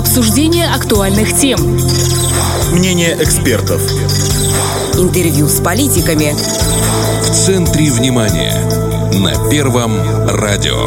Обсуждение актуальных тем. Мнение экспертов. Интервью с политиками. В центре внимания. На Первом радио.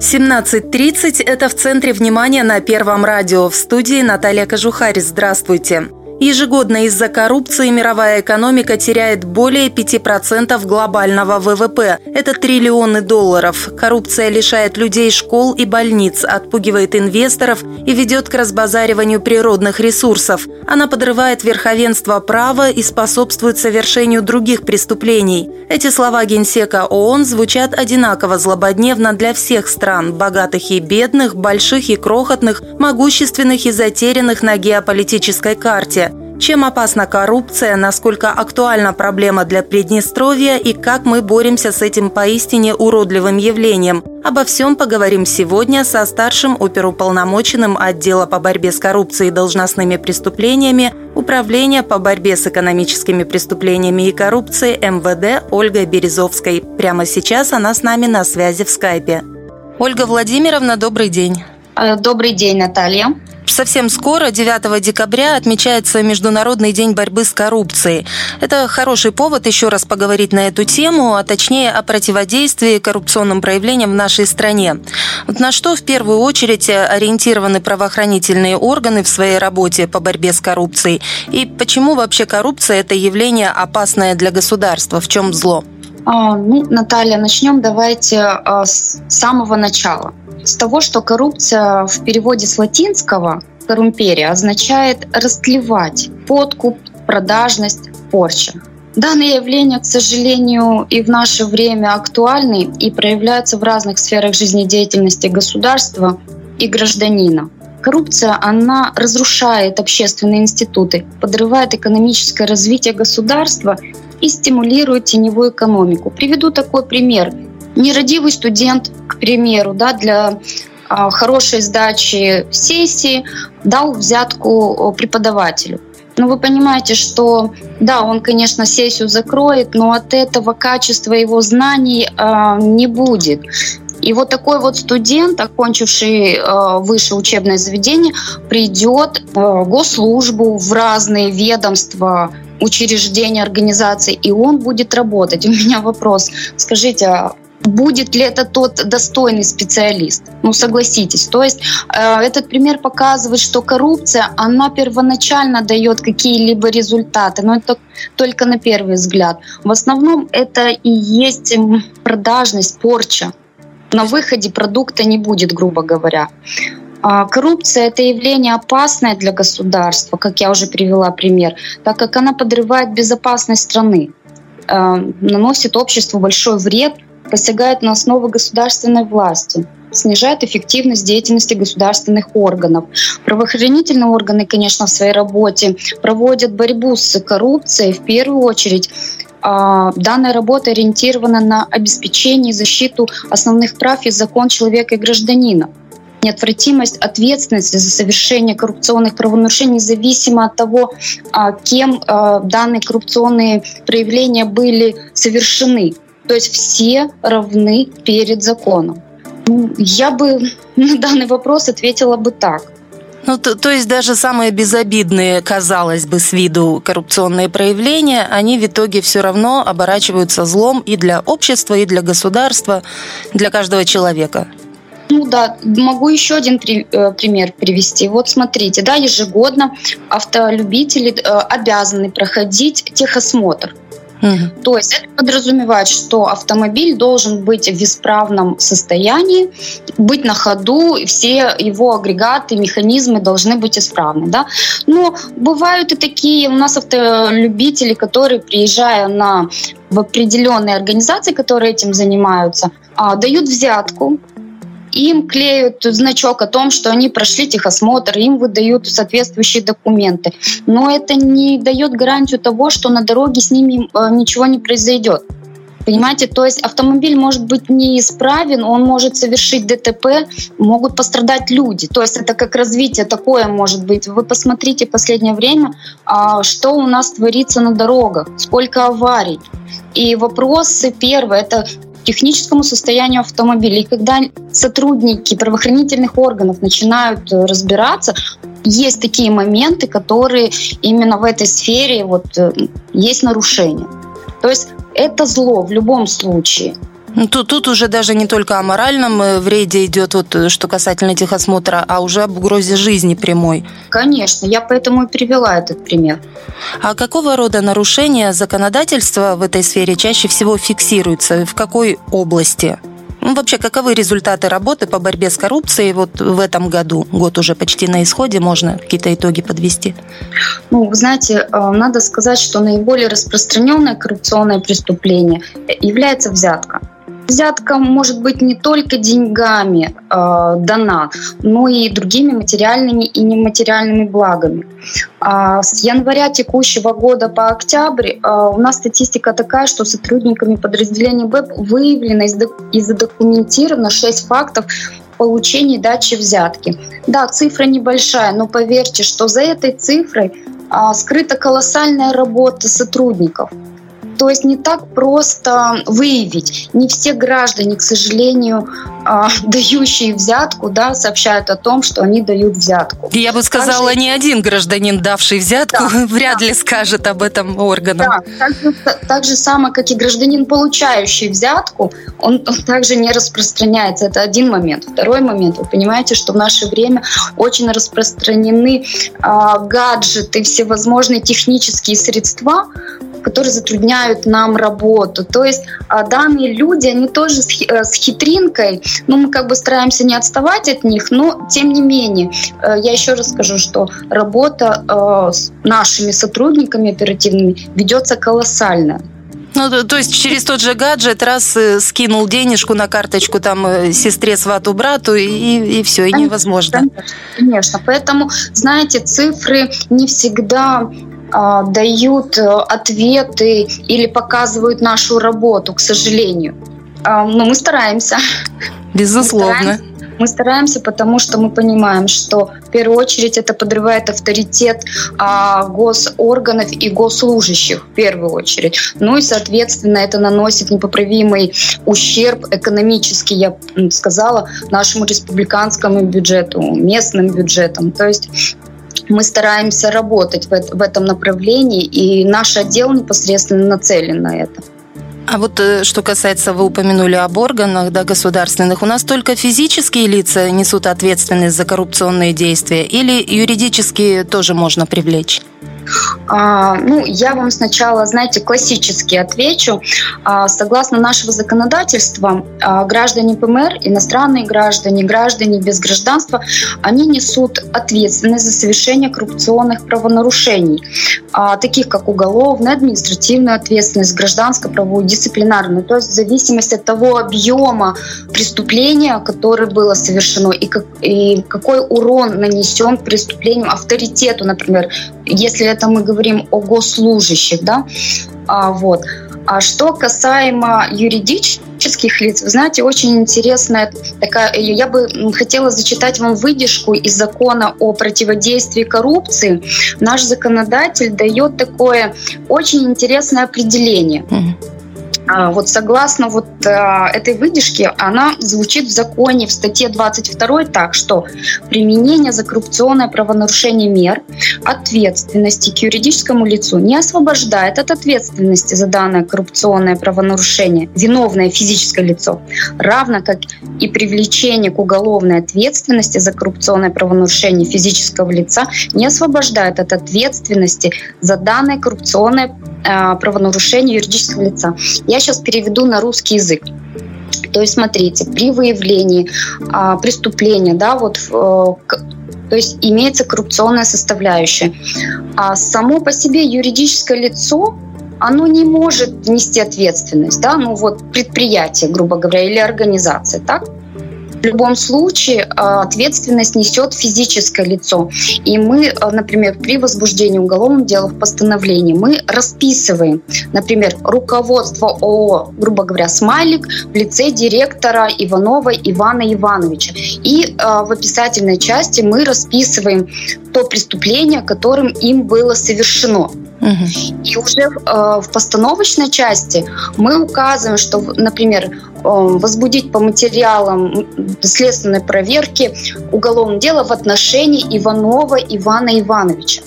17.30 – это в центре внимания на Первом радио. В студии Наталья Кожухарь. Здравствуйте. Ежегодно из-за коррупции мировая экономика теряет более 5% глобального ВВП. Это триллионы долларов. Коррупция лишает людей школ и больниц, отпугивает инвесторов и ведет к разбазариванию природных ресурсов. Она подрывает верховенство права и способствует совершению других преступлений. Эти слова генсека ООН звучат одинаково злободневно для всех стран – богатых и бедных, больших и крохотных, могущественных и затерянных на геополитической карте. Чем опасна коррупция, насколько актуальна проблема для Приднестровья и как мы боремся с этим поистине уродливым явлением. Обо всем поговорим сегодня со старшим оперуполномоченным отдела по борьбе с коррупцией и должностными преступлениями Управления по борьбе с экономическими преступлениями и коррупцией МВД Ольгой Березовской. Прямо сейчас она с нами на связи в скайпе. Ольга Владимировна, добрый день. Э, добрый день, Наталья. Совсем скоро, 9 декабря, отмечается Международный день борьбы с коррупцией. Это хороший повод еще раз поговорить на эту тему, а точнее о противодействии коррупционным проявлениям в нашей стране. Вот на что в первую очередь ориентированы правоохранительные органы в своей работе по борьбе с коррупцией? И почему вообще коррупция – это явление опасное для государства? В чем зло? А, ну, Наталья, начнем давайте а, с самого начала с того, что коррупция в переводе с латинского «коррумперия» означает «растлевать», «подкуп», «продажность», «порча». Данные явления, к сожалению, и в наше время актуальны и проявляются в разных сферах жизнедеятельности государства и гражданина. Коррупция, она разрушает общественные институты, подрывает экономическое развитие государства и стимулирует теневую экономику. Приведу такой пример. Нерадивый студент, к примеру, да, для а, хорошей сдачи сессии дал взятку преподавателю. Но вы понимаете, что да, он, конечно, сессию закроет, но от этого качества его знаний э, не будет. И вот такой вот студент, окончивший э, высшее учебное заведение, придет э, в госслужбу, в разные ведомства, учреждения, организации, и он будет работать. У меня вопрос. Скажите, а будет ли это тот достойный специалист. Ну, согласитесь. То есть э, этот пример показывает, что коррупция, она первоначально дает какие-либо результаты, но это только на первый взгляд. В основном это и есть продажность, порча. На выходе продукта не будет, грубо говоря. А коррупция – это явление опасное для государства, как я уже привела пример, так как она подрывает безопасность страны, э, наносит обществу большой вред – посягает на основы государственной власти, снижает эффективность деятельности государственных органов. Правоохранительные органы, конечно, в своей работе проводят борьбу с коррупцией в первую очередь а, Данная работа ориентирована на обеспечение и защиту основных прав и закон человека и гражданина. Неотвратимость ответственности за совершение коррупционных правонарушений независимо от того, а, кем а, данные коррупционные проявления были совершены. То есть все равны перед законом. Ну, я бы на данный вопрос ответила бы так. Ну, то, то есть даже самые безобидные, казалось бы, с виду коррупционные проявления, они в итоге все равно оборачиваются злом и для общества, и для государства, для каждого человека. Ну да, могу еще один при, э, пример привести. Вот смотрите, да, ежегодно автолюбители э, обязаны проходить техосмотр. Угу. То есть это подразумевает, что автомобиль должен быть в исправном состоянии, быть на ходу, и все его агрегаты, механизмы должны быть исправны. Да? Но бывают и такие у нас автолюбители, которые, приезжая на в определенные организации, которые этим занимаются, а, дают взятку им клеют значок о том, что они прошли техосмотр, им выдают соответствующие документы. Но это не дает гарантию того, что на дороге с ними э, ничего не произойдет. Понимаете, то есть автомобиль может быть неисправен, он может совершить ДТП, могут пострадать люди. То есть это как развитие такое может быть. Вы посмотрите последнее время, а, что у нас творится на дорогах, сколько аварий. И вопросы первые, это техническому состоянию автомобиля. И когда сотрудники правоохранительных органов начинают э, разбираться, есть такие моменты, которые именно в этой сфере вот, э, есть нарушения. То есть это зло в любом случае. Ну, тут, тут уже даже не только о моральном э, вреде идет, вот, э, что касательно техосмотра, а уже об угрозе жизни прямой. Конечно, я поэтому и привела этот пример. А какого рода нарушения законодательства в этой сфере чаще всего фиксируются? В какой области? Ну, вообще, каковы результаты работы по борьбе с коррупцией вот в этом году? Год уже почти на исходе, можно какие-то итоги подвести? Ну, вы знаете, э, надо сказать, что наиболее распространенное коррупционное преступление является взятка. Взятка может быть не только деньгами э, дана, но и другими материальными и нематериальными благами. А с января текущего года по октябрь э, у нас статистика такая, что сотрудниками подразделения БЭП выявлено и задокументировано 6 фактов получения дачи взятки. Да, цифра небольшая, но поверьте, что за этой цифрой а, скрыта колоссальная работа сотрудников – то есть не так просто выявить. Не все граждане, к сожалению, а, дающие взятку, да, сообщают о том, что они дают взятку. Я бы сказала, также... ни один гражданин, давший взятку, да, вряд да. ли скажет об этом органам. Да, так же, так же само, как и гражданин, получающий взятку, он, он также не распространяется. Это один момент. Второй момент. Вы понимаете, что в наше время очень распространены а, гаджеты, всевозможные технические средства, которые затрудняют нам работу. То есть а, данные люди, они тоже с, э, с хитринкой, ну, мы как бы стараемся не отставать от них, но тем не менее, э, я еще раз скажу, что работа э, с нашими сотрудниками оперативными ведется колоссально. Ну, то, есть через тот же гаджет раз скинул денежку на карточку там сестре, свату, брату, и, и все, и невозможно. Конечно, конечно. Поэтому, знаете, цифры не всегда дают э, ответы или показывают нашу работу, к сожалению. А, но мы стараемся. Безусловно. Мы стараемся, мы стараемся, потому что мы понимаем, что в первую очередь это подрывает авторитет а, госорганов и госслужащих в первую очередь. Ну и, соответственно, это наносит непоправимый ущерб экономический, я сказала, нашему республиканскому бюджету, местным бюджетам. То есть мы стараемся работать в, этом направлении, и наш отдел непосредственно нацелен на это. А вот э, что касается, вы упомянули об органах да, государственных, у нас только физические лица несут ответственность за коррупционные действия или юридические тоже можно привлечь? А, ну, я вам сначала, знаете, классически отвечу. А, согласно нашего законодательства, а, граждане ПМР, иностранные граждане, граждане без гражданства, они несут ответственность за совершение коррупционных правонарушений, таких как уголовная, административная ответственность, гражданско-правовую, дисциплинарную. То есть в зависимости от того объема преступления, которое было совершено, и, как, и какой урон нанесен преступлением авторитету, например, если это мы говорим о госслужащих, да, а, вот. А что касаемо юридических лиц, вы знаете, очень интересная такая, я бы хотела зачитать вам выдержку из закона о противодействии коррупции. Наш законодатель дает такое очень интересное определение. Mm-hmm вот согласно вот а, этой выдержке, она звучит в законе в статье 22 так, что применение за коррупционное правонарушение мер ответственности к юридическому лицу не освобождает от ответственности за данное коррупционное правонарушение виновное физическое лицо, равно как и привлечение к уголовной ответственности за коррупционное правонарушение физического лица не освобождает от ответственности за данное коррупционное а, правонарушение юридического лица. Я сейчас переведу на русский язык. То есть, смотрите, при выявлении а, преступления, да, вот э, то есть имеется коррупционная составляющая. А само по себе юридическое лицо оно не может нести ответственность, да, ну вот предприятие, грубо говоря, или организация, так? В любом случае а, ответственность несет физическое лицо. И мы, а, например, при возбуждении уголовного дела в постановлении мы расписываем, например, руководство ООО, грубо говоря, «Смайлик» в лице директора Иванова Ивана Ивановича. И а, в описательной части мы расписываем то преступление, которым им было совершено. И уже э, в постановочной части мы указываем, что, например, э, возбудить по материалам следственной проверки уголовное дело в отношении Иванова Ивана Ивановича.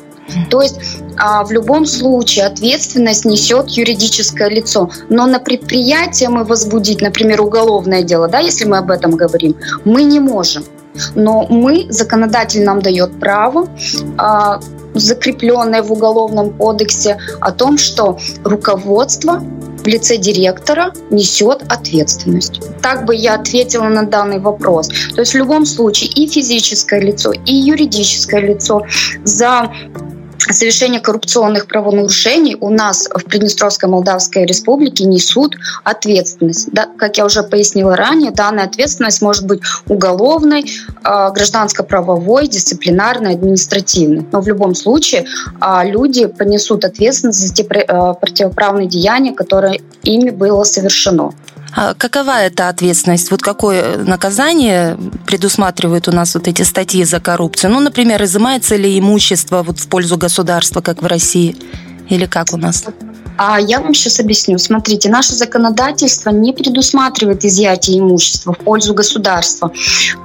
То есть а, в любом случае ответственность несет юридическое лицо. Но на предприятие мы возбудить, например, уголовное дело, да, если мы об этом говорим, мы не можем. Но мы, законодатель нам дает право а, закрепленное в Уголовном кодексе о том, что руководство в лице директора несет ответственность. Так бы я ответила на данный вопрос. То есть в любом случае и физическое лицо, и юридическое лицо за совершение коррупционных правонарушений у нас в Приднестровской Молдавской Республике несут ответственность. Да, как я уже пояснила ранее, данная ответственность может быть уголовной, а, гражданско-правовой, дисциплинарной, административной. Но в любом случае а, люди понесут ответственность за те а, противоправные деяния, которые ими было совершено. А какова эта ответственность? Вот какое наказание предусматривают у нас вот эти статьи за коррупцию? Ну, например, изымается ли имущество вот в пользу государства, как в России? Или как у нас? А я вам сейчас объясню. Смотрите, наше законодательство не предусматривает изъятие имущества в пользу государства.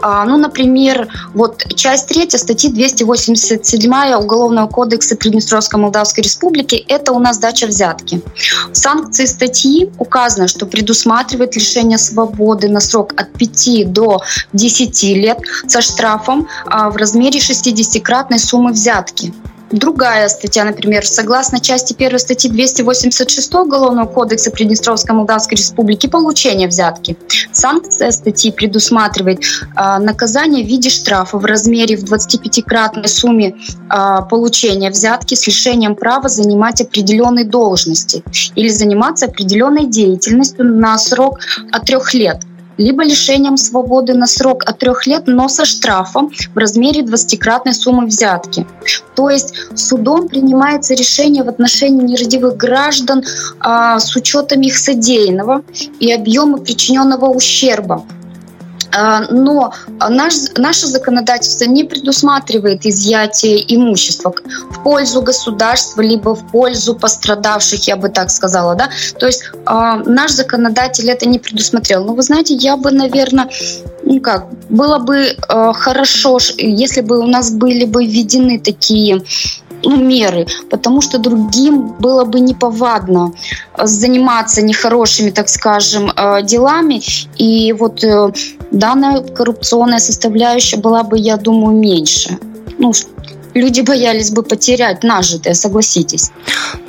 А, ну, например, вот часть третья статьи 287 Уголовного кодекса Приднестровской Молдавской Республики – это у нас дача взятки. В санкции статьи указано, что предусматривает лишение свободы на срок от 5 до 10 лет со штрафом а, в размере 60-кратной суммы взятки. Другая статья, например, согласно части 1 статьи 286 Уголовного кодекса Приднестровской Молдавской Республики получение взятки. Санкция статьи предусматривает э, наказание в виде штрафа в размере в 25-кратной сумме э, получения взятки с лишением права занимать определенные должности или заниматься определенной деятельностью на срок от трех лет – либо лишением свободы на срок от трех лет, но со штрафом в размере 20-кратной суммы взятки. То есть судом принимается решение в отношении нерадивых граждан а, с учетом их содеянного и объема причиненного ущерба. А, но наш, наше законодательство не предусматривает изъятие имущества в пользу государства, либо в пользу пострадавших, я бы так сказала. Да? То есть а, наш законодатель это не предусмотрел. Но вы знаете, я бы, наверное, ну как, было бы э, хорошо, если бы у нас были бы введены такие ну, меры, потому что другим было бы неповадно э, заниматься нехорошими, так скажем, э, делами. И вот э, данная коррупционная составляющая была бы, я думаю, меньше. Ну, люди боялись бы потерять нажитое, согласитесь.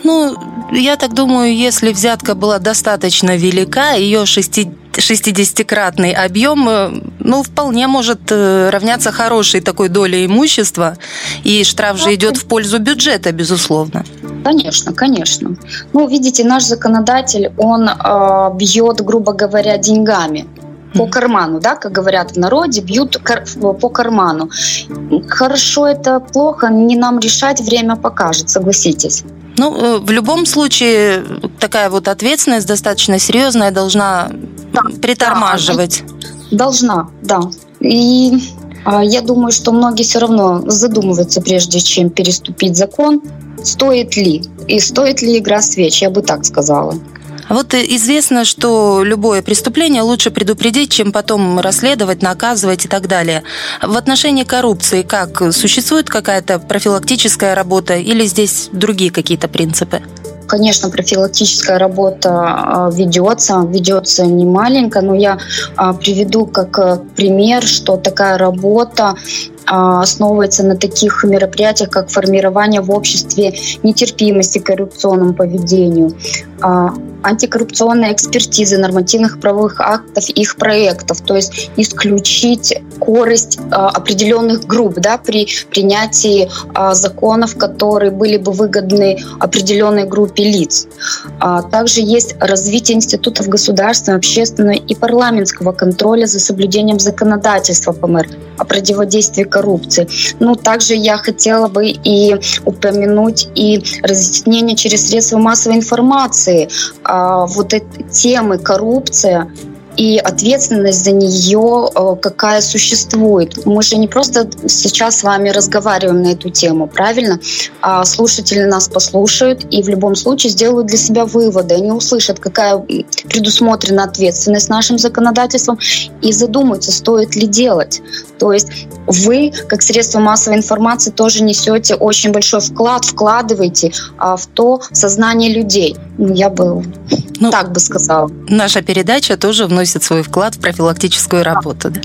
Ну, я так думаю, если взятка была достаточно велика, ее 60-кратный объем, э, ну, вполне может э, равняться хорошей такой доле имущества, и штраф же идет в пользу бюджета, безусловно. Конечно, конечно. Ну, видите, наш законодатель, он э, бьет, грубо говоря, деньгами по карману, да, как говорят в народе, бьют по карману. Хорошо это плохо, не нам решать, время покажет, согласитесь. Ну, э, в любом случае, такая вот ответственность достаточно серьезная должна да, притормаживать. Да, должна, да. И а, я думаю, что многие все равно задумываются, прежде чем переступить закон, стоит ли, и стоит ли игра свеч, я бы так сказала. Вот известно, что любое преступление лучше предупредить, чем потом расследовать, наказывать и так далее. В отношении коррупции как? Существует какая-то профилактическая работа или здесь другие какие-то принципы? Конечно, профилактическая работа а, ведется, ведется не маленько, но я а, приведу как э, пример, что такая работа основывается на таких мероприятиях, как формирование в обществе нетерпимости к коррупционному поведению, антикоррупционной экспертизы нормативных правовых актов, их проектов, то есть исключить корость э, определенных групп да, при принятии законов, которые были бы выгодны определенной группе лиц. А также есть развитие институтов государственного, общественного и парламентского контроля за соблюдением законодательства ПМР о противодействии коррупции. Ну, также я хотела бы и упомянуть и разъяснение через средства массовой информации а, вот эти темы коррупция и ответственность за нее э, какая существует. Мы же не просто сейчас с вами разговариваем на эту тему, правильно? А слушатели нас послушают и в любом случае сделают для себя выводы. Они услышат, какая предусмотрена ответственность нашим законодательством и задумаются, стоит ли делать. То есть вы, как средство массовой информации, тоже несете очень большой вклад, вкладываете а, в то сознание людей. Ну, я бы ну, так бы сказала. Наша передача тоже вносит свой вклад в профилактическую работу. Да?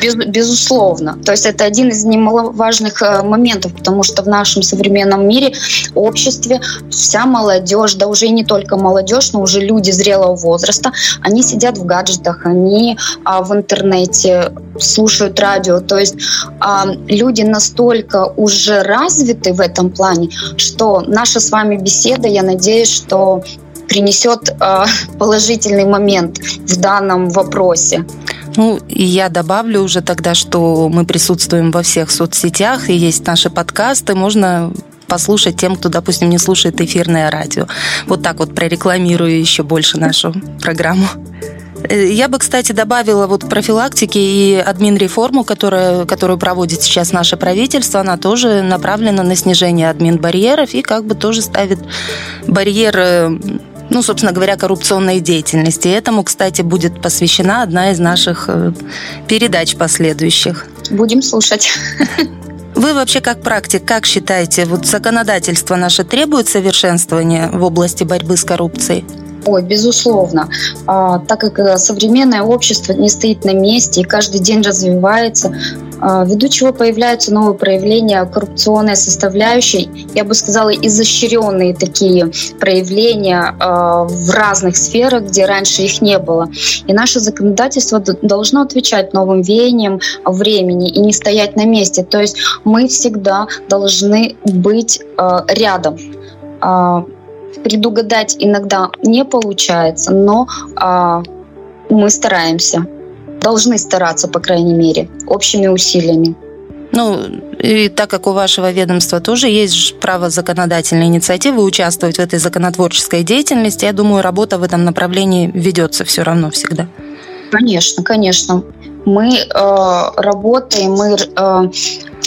Без, безусловно. То есть это один из немаловажных э, моментов, потому что в нашем современном мире, обществе, вся молодежь, да уже не только молодежь, но уже люди зрелого возраста, они сидят в гаджетах, они а, в интернете слушают радио. То есть а, люди настолько уже развиты в этом плане, что наша с вами беседа, я надеюсь, что принесет э, положительный момент в данном вопросе. Ну, и я добавлю уже тогда, что мы присутствуем во всех соцсетях, и есть наши подкасты, можно послушать тем, кто, допустим, не слушает эфирное радио. Вот так вот прорекламирую еще больше нашу программу. Э, я бы, кстати, добавила вот профилактики и админ-реформу, которая, которую проводит сейчас наше правительство. Она тоже направлена на снижение админ-барьеров и как бы тоже ставит барьер э, ну, собственно говоря, коррупционной деятельности. Этому, кстати, будет посвящена одна из наших э, передач последующих. Будем слушать. Вы вообще как практик, как считаете, вот законодательство наше требует совершенствования в области борьбы с коррупцией? Ой, безусловно. А, так как э, современное общество не стоит на месте и каждый день развивается, ввиду чего появляются новые проявления коррупционной составляющей, я бы сказала, изощренные такие проявления а, в разных сферах, где раньше их не было. И наше законодательство должно отвечать новым веяниям времени и не стоять на месте. То есть мы всегда должны быть а, рядом предугадать иногда не получается, но а, мы стараемся. Должны стараться, по крайней мере, общими усилиями. Ну, и так как у вашего ведомства тоже есть право законодательной инициативы участвовать в этой законотворческой деятельности, я думаю, работа в этом направлении ведется все равно всегда. Конечно, конечно. Мы э, работаем, мы э,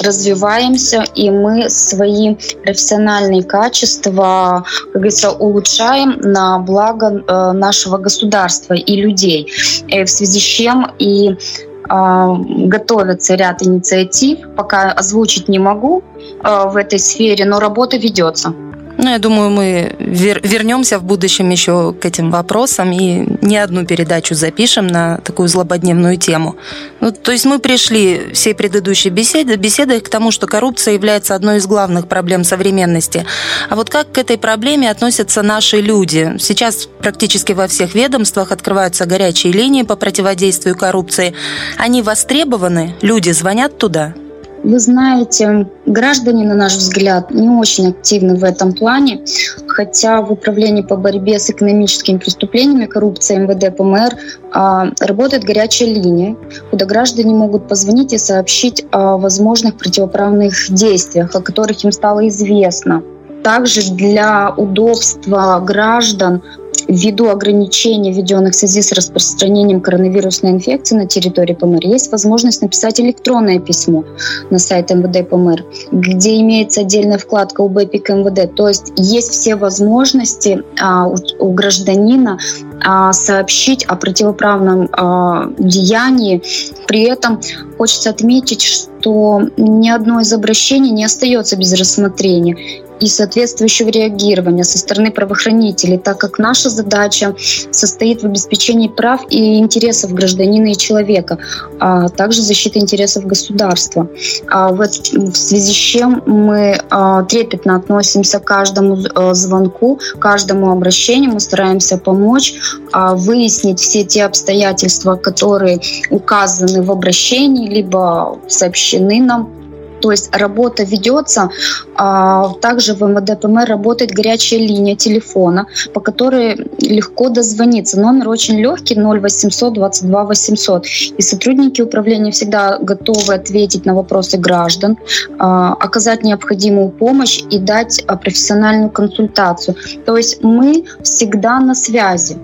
развиваемся, и мы свои профессиональные качества, как говорится, улучшаем на благо э, нашего государства и людей. И в связи с чем и э, готовится ряд инициатив, пока озвучить не могу э, в этой сфере, но работа ведется. Ну, я думаю, мы вер- вернемся в будущем еще к этим вопросам и не одну передачу запишем на такую злободневную тему. Ну, то есть мы пришли всей предыдущей беседы, беседой к тому, что коррупция является одной из главных проблем современности. А вот как к этой проблеме относятся наши люди? Сейчас практически во всех ведомствах открываются горячие линии по противодействию коррупции. Они востребованы? Люди звонят туда? Вы знаете, граждане, на наш взгляд, не очень активны в этом плане, хотя в Управлении по борьбе с экономическими преступлениями, коррупцией МВД ПМР а, работает горячая линия, куда граждане могут позвонить и сообщить о возможных противоправных действиях, о которых им стало известно. Также для удобства граждан ввиду ограничений, введенных в связи с распространением коронавирусной инфекции на территории ПМР, есть возможность написать электронное письмо на сайт МВД ПМР, где имеется отдельная вкладка у БЭПИК МВД. То есть есть все возможности а, у, у гражданина а, сообщить о противоправном а, деянии. При этом хочется отметить, что ни одно из обращений не остается без рассмотрения и соответствующего реагирования со стороны правоохранителей, так как наша задача состоит в обеспечении прав и интересов гражданина и человека, а также защиты интересов государства. А в, в связи с чем мы а, трепетно относимся к каждому а, звонку, каждому обращению, мы стараемся помочь, а, выяснить все те обстоятельства, которые указаны в обращении, либо сообщены нам то есть работа ведется. А, также в МВД работает горячая линия телефона, по которой легко дозвониться. Номер очень легкий 0800 22 800. И сотрудники управления всегда готовы ответить на вопросы граждан, а, оказать необходимую помощь и дать а, профессиональную консультацию. То есть мы всегда на связи.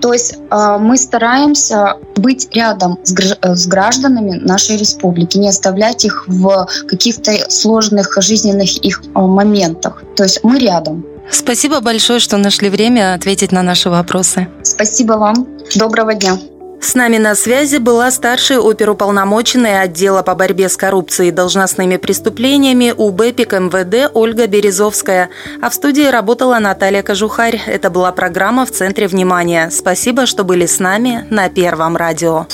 То есть э, мы стараемся быть рядом с, с гражданами нашей республики, не оставлять их в каких-то сложных жизненных их моментах. То есть мы рядом. Спасибо большое, что нашли время ответить на наши вопросы. Спасибо вам. Доброго дня. С нами на связи была старшая оперуполномоченная отдела по борьбе с коррупцией и должностными преступлениями УБЭПИК МВД Ольга Березовская. А в студии работала Наталья Кожухарь. Это была программа «В центре внимания». Спасибо, что были с нами на Первом радио.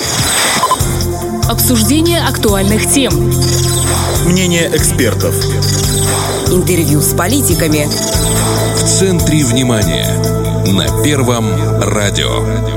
Обсуждение актуальных тем. Мнение экспертов. Интервью с политиками. В центре внимания. На Первом радио.